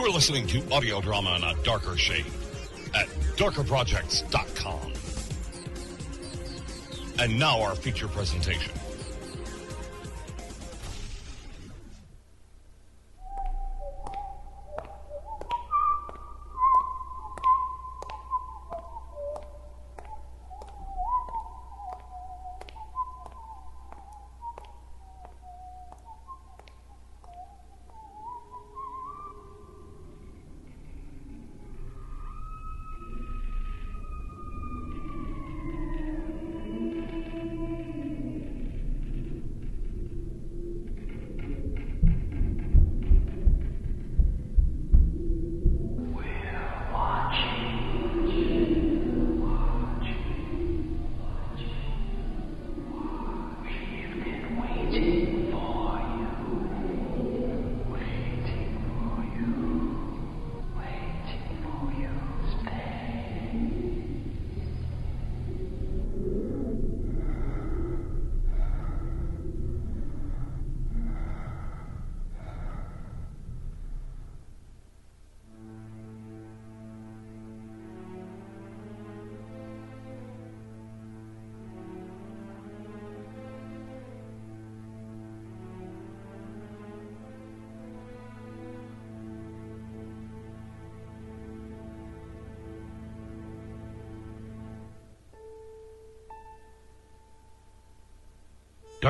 You are listening to audio drama in a darker shade at darkerprojects.com. And now our feature presentation.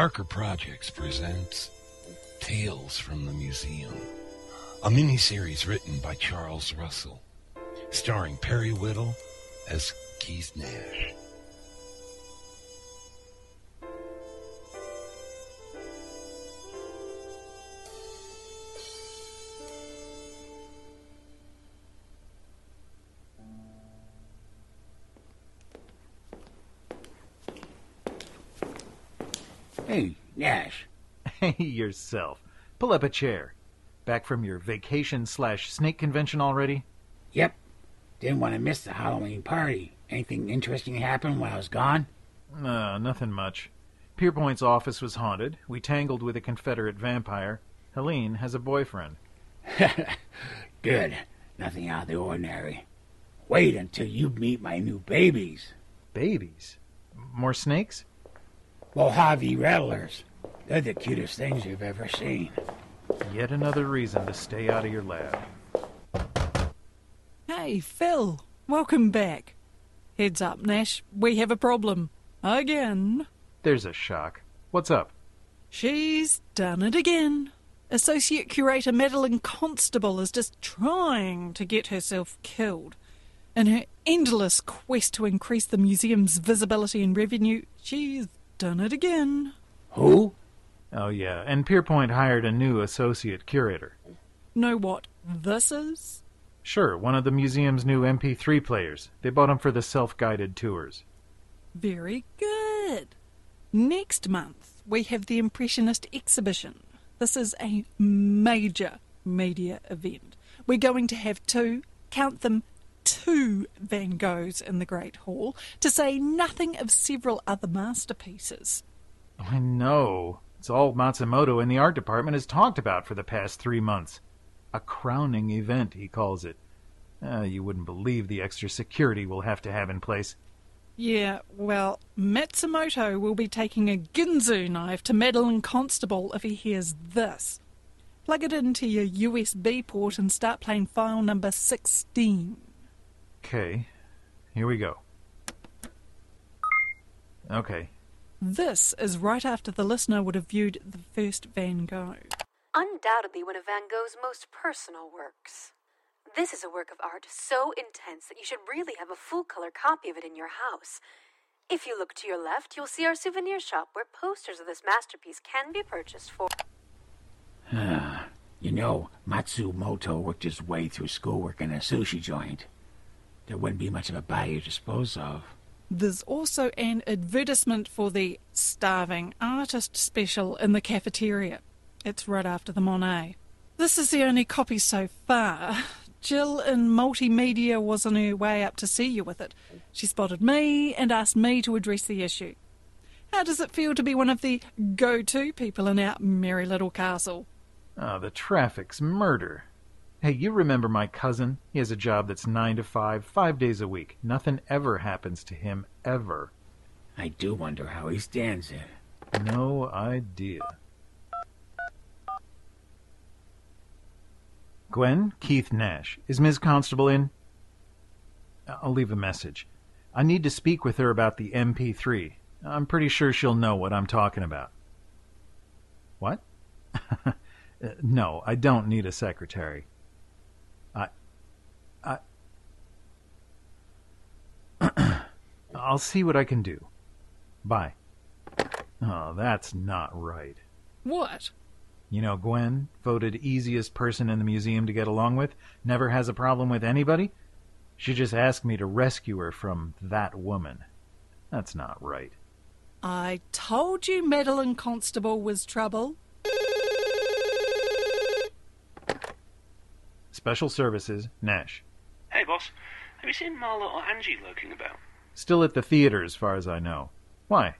Darker Projects presents Tales from the Museum, a miniseries written by Charles Russell, starring Perry Whittle as Keith Nash. yourself. Pull up a chair. Back from your vacation slash snake convention already? Yep. Didn't want to miss the Halloween party. Anything interesting happen while I was gone? No, nothing much. Pierpoint's office was haunted. We tangled with a Confederate vampire. Helene has a boyfriend. Good. Nothing out of the ordinary. Wait until you meet my new babies. Babies? More snakes? Mojave Rattlers. They're the cutest things you've ever seen. Yet another reason to stay out of your lab. Hey, Phil. Welcome back. Heads up, Nash. We have a problem. Again. There's a shock. What's up? She's done it again. Associate Curator Madeline Constable is just trying to get herself killed. In her endless quest to increase the museum's visibility and revenue, she's done it again. Who? Oh, yeah, and Pierpoint hired a new associate curator. Know what this is? Sure, one of the museum's new MP3 players. They bought 'em for the self guided tours. Very good. Next month, we have the Impressionist exhibition. This is a major media event. We're going to have two, count them, two Van Goghs in the Great Hall, to say nothing of several other masterpieces. I know. It's all Matsumoto in the art department has talked about for the past three months. A crowning event, he calls it. Uh, you wouldn't believe the extra security we'll have to have in place. Yeah, well, Matsumoto will be taking a Ginsu knife to Madeline Constable if he hears this. Plug it into your USB port and start playing file number 16. Okay, here we go. Okay, This is right after the listener would have viewed the first Van Gogh. Undoubtedly one of Van Gogh's most personal works. This is a work of art so intense that you should really have a full color copy of it in your house. If you look to your left, you'll see our souvenir shop where posters of this masterpiece can be purchased for. Ah, you know, Matsumoto worked his way through schoolwork in a sushi joint. There wouldn't be much of a buyer to dispose of. There's also an advertisement for the Starving Artist special in the cafeteria. It's right after the Monet. This is the only copy so far. Jill in multimedia was on her way up to see you with it. She spotted me and asked me to address the issue. How does it feel to be one of the go to people in our merry little castle? Ah, the traffic's murder. Hey, you remember my cousin? He has a job that's 9 to 5, 5 days a week. Nothing ever happens to him, ever. I do wonder how he stands it. No idea. Gwen, Keith Nash. Is Ms. Constable in? Uh, I'll leave a message. I need to speak with her about the MP3. I'm pretty sure she'll know what I'm talking about. What? Uh, no, I don't need a secretary. I. I'll see what I can do. Bye. Oh, that's not right. What? You know, Gwen, voted easiest person in the museum to get along with, never has a problem with anybody. She just asked me to rescue her from that woman. That's not right. I told you Madeline Constable was trouble. Special Services, Nash. Hey, boss. Have you seen Marla or Angie lurking about? Still at the theater, as far as I know. Why?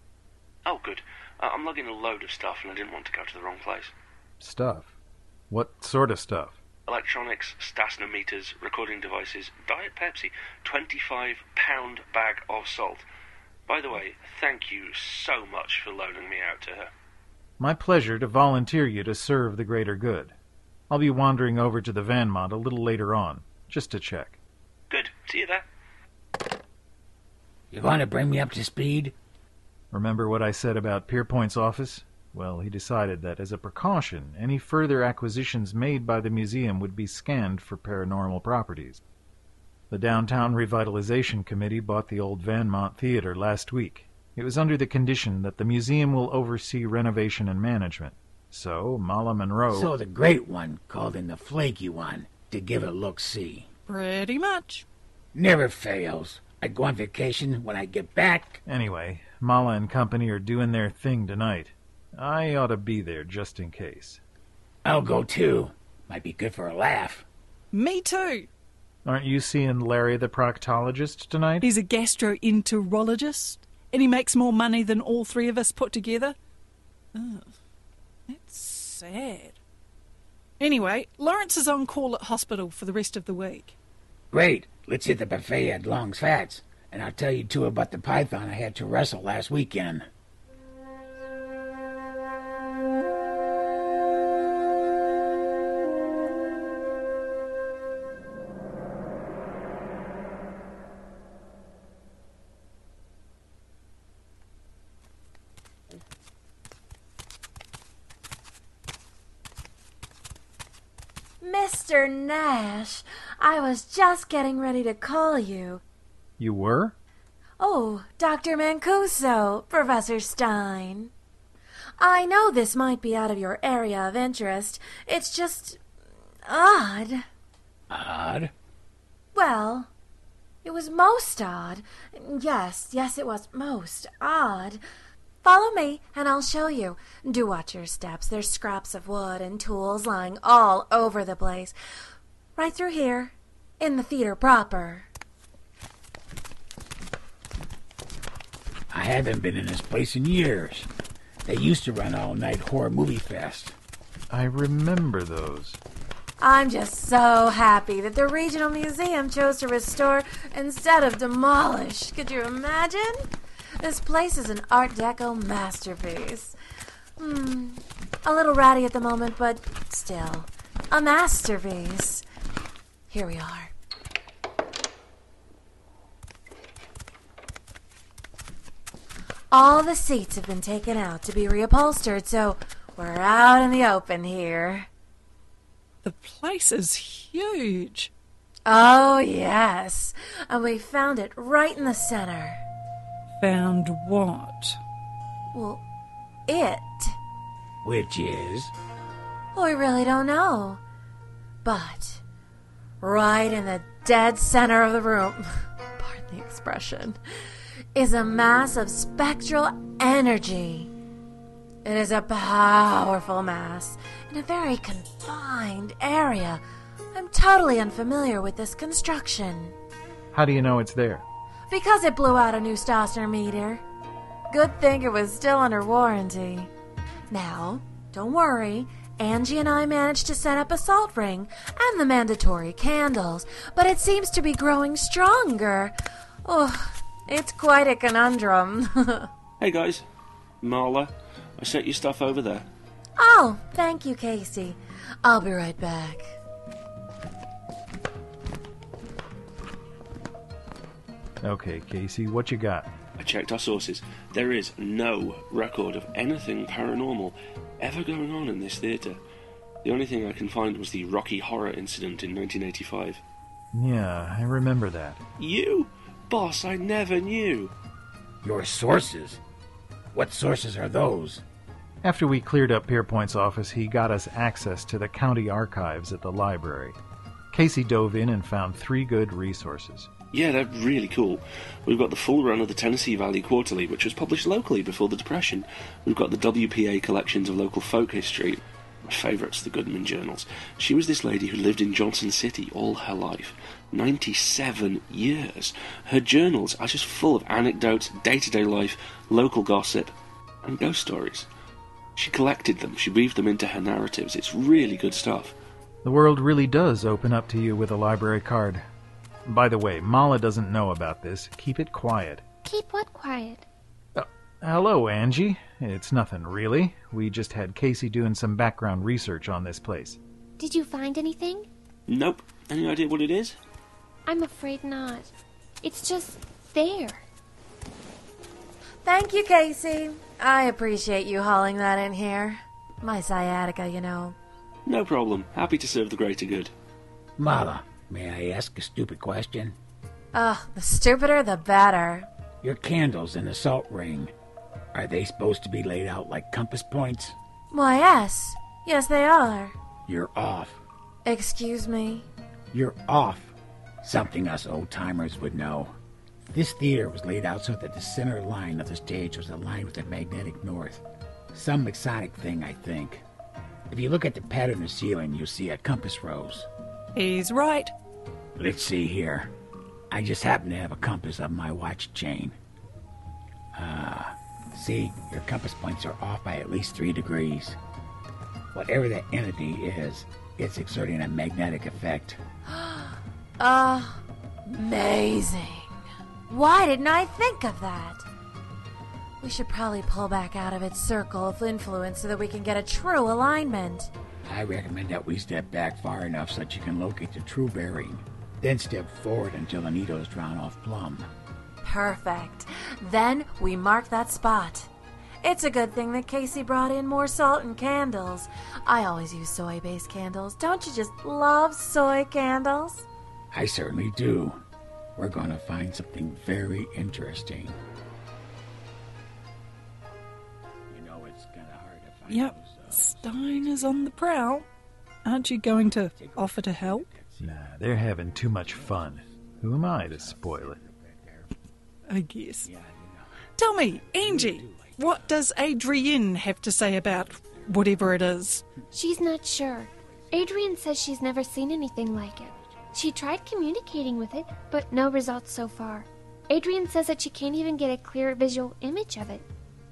Oh, good. Uh, I'm lugging a load of stuff and I didn't want to go to the wrong place. Stuff. What sort of stuff? Electronics, stasnometers, recording devices, Diet Pepsi, 25 pound bag of salt. By the way, thank you so much for loaning me out to her. My pleasure to volunteer you to serve the greater good. I'll be wandering over to the Vanmont a little later on, just to check. Good. See you there. You going to bring me up to speed? Remember what I said about Pierpoint's office? Well, he decided that as a precaution, any further acquisitions made by the museum would be scanned for paranormal properties. The Downtown Revitalization Committee bought the old Vanmont Theater last week. It was under the condition that the museum will oversee renovation and management. So, Mala Monroe. So the great one called in the flaky one to give a look see. Pretty much. Never fails. I go on vacation when I get back. Anyway, Mala and company are doing their thing tonight. I ought to be there just in case. I'll go too. Might be good for a laugh. Me too. Aren't you seeing Larry the proctologist tonight? He's a gastroenterologist, and he makes more money than all three of us put together. Ugh, that's sad. Anyway, Lawrence is on call at hospital for the rest of the week. Great. Let's hit the buffet at Long's Fats. And I'll tell you too about the python I had to wrestle last weekend. Nash, I was just getting ready to call you. You were? Oh, Dr. Mancuso, Professor Stein. I know this might be out of your area of interest. It's just odd. Odd. Well, it was most odd. Yes, yes, it was most odd. Follow me, and I'll show you. Do watch your steps. There's scraps of wood and tools lying all over the place. Right through here, in the theater proper. I haven't been in this place in years. They used to run all night horror movie fest. I remember those. I'm just so happy that the regional museum chose to restore instead of demolish. Could you imagine? This place is an Art Deco masterpiece. Hmm, a little ratty at the moment, but still, a masterpiece. Here we are. All the seats have been taken out to be reupholstered, so we're out in the open here. The place is huge. Oh, yes. And we found it right in the center. Found what? Well, it. Which is. We really don't know. But, right in the dead center of the room, pardon the expression, is a mass of spectral energy. It is a powerful mass in a very confined area. I'm totally unfamiliar with this construction. How do you know it's there? Because it blew out a new Stossner meter. Good thing it was still under warranty. Now, don't worry. Angie and I managed to set up a salt ring and the mandatory candles, but it seems to be growing stronger. Oh, it's quite a conundrum. Hey guys, Marla, I sent your stuff over there. oh, thank you, Casey. I'll be right back. Okay, Casey, what you got? I checked our sources. There is no record of anything paranormal ever going on in this theatre. The only thing I can find was the Rocky Horror incident in 1985. Yeah, I remember that. You? Boss, I never knew. Your sources? What sources are those? After we cleared up Pierpoint's office, he got us access to the county archives at the library. Casey dove in and found three good resources. Yeah, they're really cool. We've got the full run of the Tennessee Valley Quarterly, which was published locally before the Depression. We've got the WPA collections of local folk history. My favourite's the Goodman Journals. She was this lady who lived in Johnson City all her life. 97 years. Her journals are just full of anecdotes, day to day life, local gossip, and ghost stories. She collected them, she weaved them into her narratives. It's really good stuff. The world really does open up to you with a library card. By the way, Mala doesn't know about this. Keep it quiet. Keep what quiet? Uh, hello, Angie. It's nothing, really. We just had Casey doing some background research on this place. Did you find anything? Nope. Any idea what it is? I'm afraid not. It's just there. Thank you, Casey. I appreciate you hauling that in here. My sciatica, you know. No problem. Happy to serve the greater good. Mala, may I ask a stupid question? Ugh, the stupider the better. Your candles in the salt ring, are they supposed to be laid out like compass points? Why, yes. Yes, they are. You're off. Excuse me. You're off. Something us old timers would know. This theater was laid out so that the center line of the stage was aligned with the magnetic north. Some exotic thing, I think. If you look at the pattern of the ceiling, you'll see a compass rose. He's right. Let's see here. I just happen to have a compass on my watch chain. Ah, see, your compass points are off by at least three degrees. Whatever that entity is, it's exerting a magnetic effect. Ah, amazing. Why didn't I think of that? We should probably pull back out of its circle of influence so that we can get a true alignment. I recommend that we step back far enough so that you can locate the true bearing. Then step forward until the needle is drawn off plumb. Perfect. Then we mark that spot. It's a good thing that Casey brought in more salt and candles. I always use soy based candles. Don't you just love soy candles? I certainly do. We're going to find something very interesting. You know, it's kind of hard to find Yep. those, uh, Stein is on the prowl. Aren't you going to offer to help? Nah, they're having too much fun. Who am I to spoil it? I guess. Tell me, Angie, what does Adrienne have to say about whatever it is? She's not sure. Adrienne says she's never seen anything like it. She tried communicating with it, but no results so far. Adrienne says that she can't even get a clear visual image of it.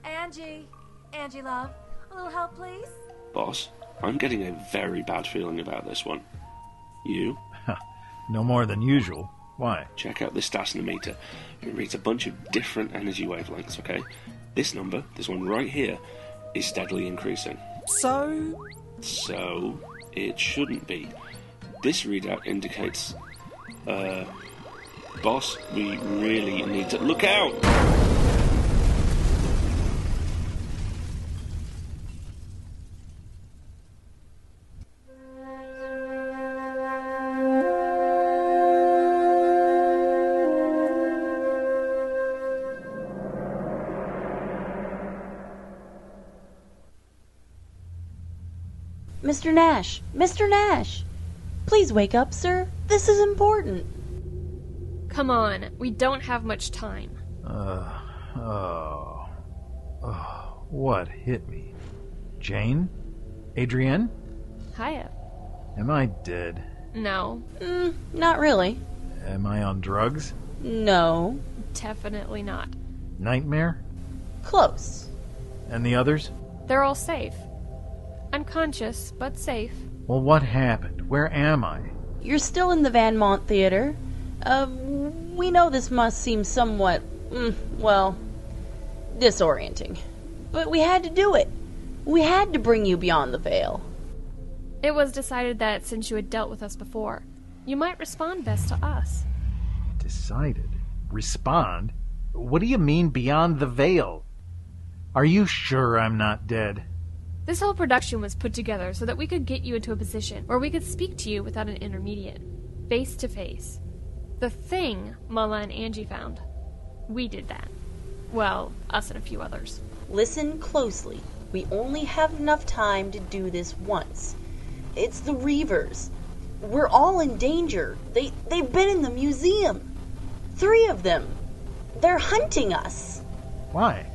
Angie, Angie, love, a little help, please? Boss, I'm getting a very bad feeling about this one. You? No more than usual. Why? Check out this Stasnometer. It reads a bunch of different energy wavelengths, okay? This number, this one right here, is steadily increasing. So, So, it shouldn't be. This readout indicates. Uh. Boss, we really need to. Look out! Mr. Nash! Mr. Nash! Please wake up, sir. This is important. Come on, we don't have much time. Uh, oh. Oh, what hit me? Jane? Adrienne? Hiya. Am I dead? No, Mm, not really. Am I on drugs? No. definitely not. Nightmare? Close. And the others? They're all safe. Unconscious, but safe. Well, what happened? Where am I? You're still in the Van Mont Theater. Uh, we know this must seem somewhat, mm, well, disorienting. But we had to do it. We had to bring you beyond the veil. It was decided that since you had dealt with us before, you might respond best to us. Decided? Respond? What do you mean beyond the veil? Are you sure I'm not dead? This whole production was put together so that we could get you into a position where we could speak to you without an intermediate, face to face. The thing Mala and Angie found. We did that. Well, us and a few others. Listen closely. We only have enough time to do this once. It's the Reavers. We're all in danger. They they've been in the museum. Three of them. They're hunting us. Why?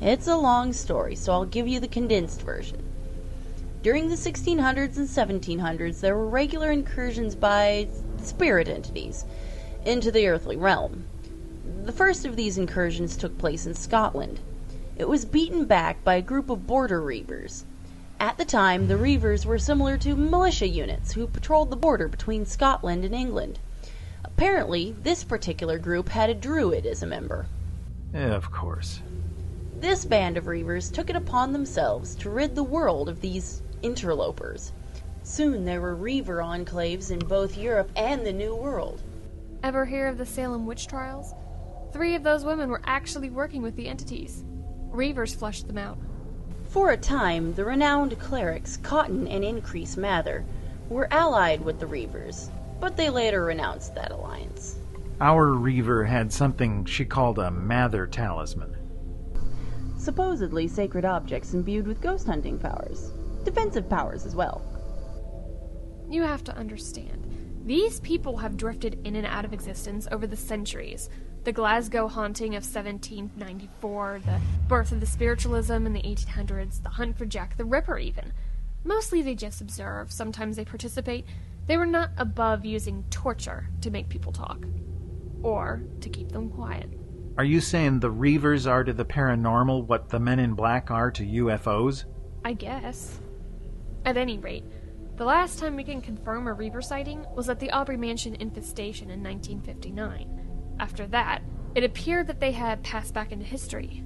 It's a long story, so I'll give you the condensed version. During the 1600s and 1700s, there were regular incursions by spirit entities into the earthly realm. The first of these incursions took place in Scotland. It was beaten back by a group of border reavers. At the time, the reavers were similar to militia units who patrolled the border between Scotland and England. Apparently, this particular group had a druid as a member. Yeah, of course. This band of reavers took it upon themselves to rid the world of these interlopers. Soon there were reaver enclaves in both Europe and the New World. Ever hear of the Salem witch trials? Three of those women were actually working with the entities. Reavers flushed them out. For a time, the renowned clerics Cotton and Increase Mather were allied with the Reavers, but they later renounced that alliance. Our Reaver had something she called a Mather talisman. Supposedly sacred objects imbued with ghost hunting powers, defensive powers as well. You have to understand. These people have drifted in and out of existence over the centuries. The Glasgow haunting of 1794, the birth of the spiritualism in the 1800s, the hunt for Jack the Ripper, even. Mostly they just observe, sometimes they participate. They were not above using torture to make people talk, or to keep them quiet. Are you saying the Reavers are to the paranormal what the men in black are to UFOs? I guess. At any rate, the last time we can confirm a Reaver sighting was at the Aubrey Mansion infestation in 1959. After that, it appeared that they had passed back into history.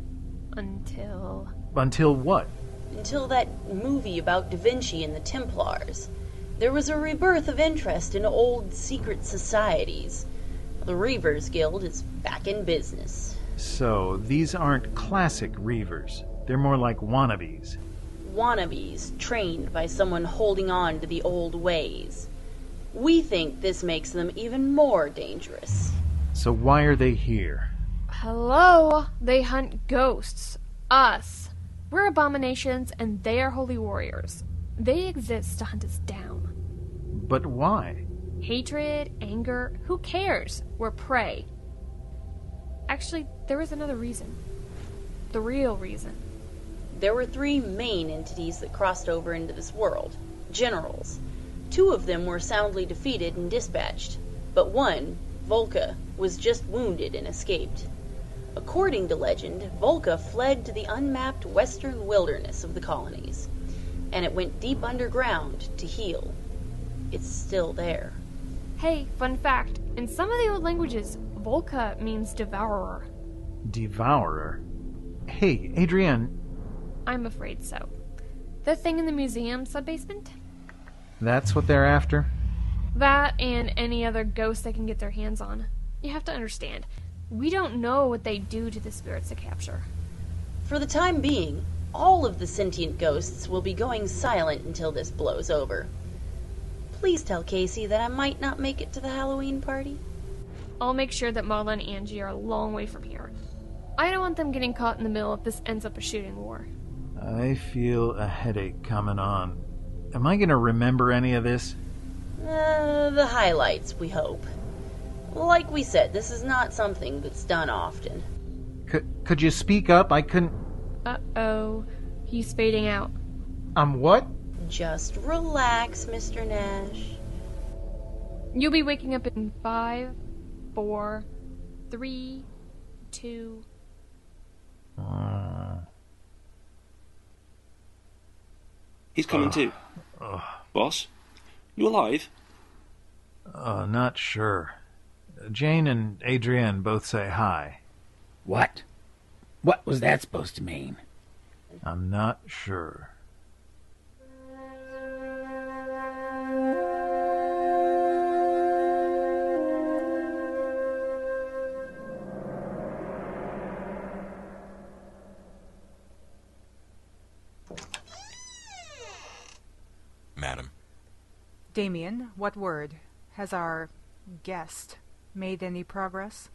Until. Until what? Until that movie about Da Vinci and the Templars. There was a rebirth of interest in old secret societies. The Reavers Guild is back in business. So, these aren't classic Reavers. They're more like wannabes. Wannabes trained by someone holding on to the old ways. We think this makes them even more dangerous. So, why are they here? Hello? They hunt ghosts. Us. We're abominations and they are holy warriors. They exist to hunt us down. But why? Hatred, anger, who cares? We're prey. Actually, there is another reason. The real reason. There were three main entities that crossed over into this world generals. Two of them were soundly defeated and dispatched, but one, Volca, was just wounded and escaped. According to legend, Volca fled to the unmapped western wilderness of the colonies, and it went deep underground to heal. It's still there. Hey, fun fact in some of the old languages, Volca means devourer. Devourer? Hey, Adrienne. I'm afraid so. The thing in the museum subbasement? That's what they're after? That and any other ghost they can get their hands on. You have to understand, we don't know what they do to the spirits they capture. For the time being, all of the sentient ghosts will be going silent until this blows over. Please tell Casey that I might not make it to the Halloween party. I'll make sure that Marla and Angie are a long way from here. I don't want them getting caught in the middle if this ends up a shooting war. I feel a headache coming on. Am I going to remember any of this? Uh, the highlights, we hope. Like we said, this is not something that's done often. C- could you speak up? I couldn't. Uh oh. He's fading out. I'm what? Just relax, Mr. Nash. You'll be waking up in five, four, three, two. Uh... He's coming too. Boss, you alive? Uh, not sure. Jane and Adrienne both say hi. What? What was that supposed to mean? I'm not sure. Damien, what word? Has our guest made any progress?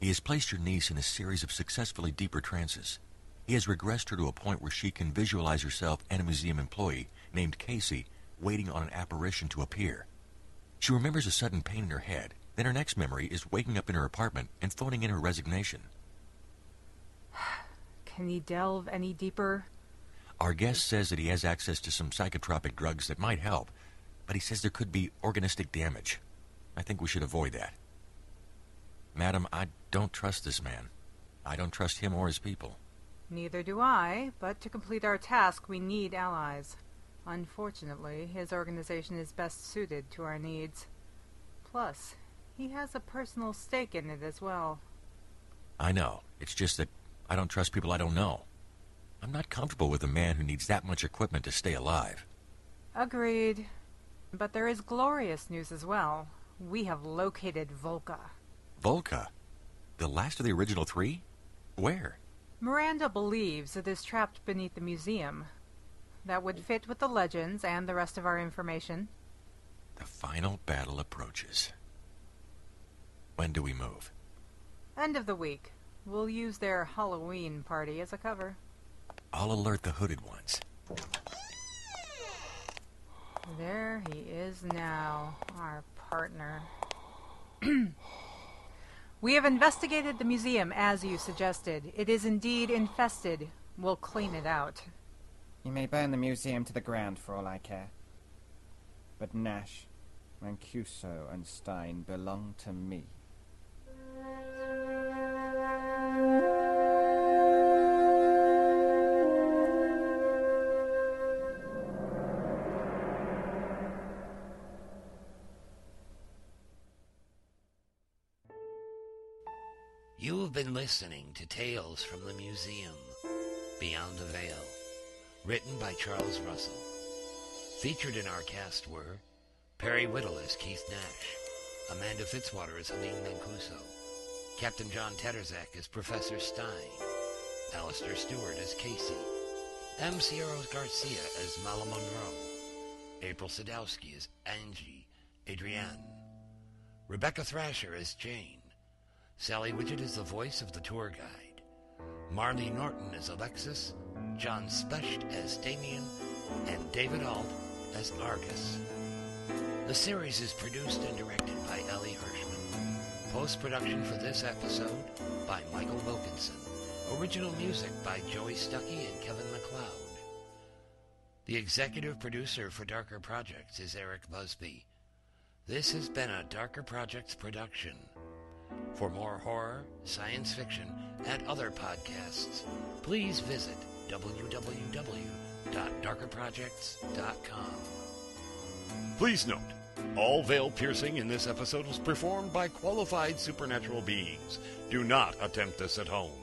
He has placed your niece in a series of successfully deeper trances. He has regressed her to a point where she can visualize herself and a museum employee named Casey waiting on an apparition to appear. She remembers a sudden pain in her head, then her next memory is waking up in her apartment and phoning in her resignation. Can he delve any deeper? Our guest says that he has access to some psychotropic drugs that might help, but he says there could be organistic damage. I think we should avoid that. Madam, I don't trust this man. I don't trust him or his people. Neither do I, but to complete our task we need allies. Unfortunately, his organization is best suited to our needs. Plus, he has a personal stake in it as well. I know. It's just that I don't trust people I don't know. I'm not comfortable with a man who needs that much equipment to stay alive. Agreed. But there is glorious news as well. We have located Volca. Volca? The last of the original three? Where? Miranda believes it is trapped beneath the museum. That would fit with the legends and the rest of our information. The final battle approaches. When do we move? End of the week. We'll use their Halloween party as a cover. I'll alert the hooded ones. There he is now, our partner. we have investigated the museum as you suggested. It is indeed infested. We'll clean it out. You may burn the museum to the ground for all I care. But Nash, Mancuso, and Stein belong to me. You've been listening to Tales from the Museum, Beyond the Veil, written by Charles Russell. Featured in our cast were Perry Whittle as Keith Nash, Amanda Fitzwater as Helene Mancuso, Captain John Tedderzak as Professor Stein, Alistair Stewart as Casey, M. Sierra Garcia as Mala Monroe, April Sadowski as Angie Adrienne, Rebecca Thrasher as Jane, Sally Widget is the voice of the tour guide. Marley Norton is Alexis, John Specht as Damien, and David Alt as Argus. The series is produced and directed by Ellie Hirschman. Post-production for this episode by Michael Wilkinson. Original music by Joey Stuckey and Kevin MacLeod. The executive producer for Darker Projects is Eric Busby. This has been a Darker Projects production. For more horror, science fiction, and other podcasts, please visit www.darkerprojects.com. Please note, all veil piercing in this episode was performed by qualified supernatural beings. Do not attempt this at home.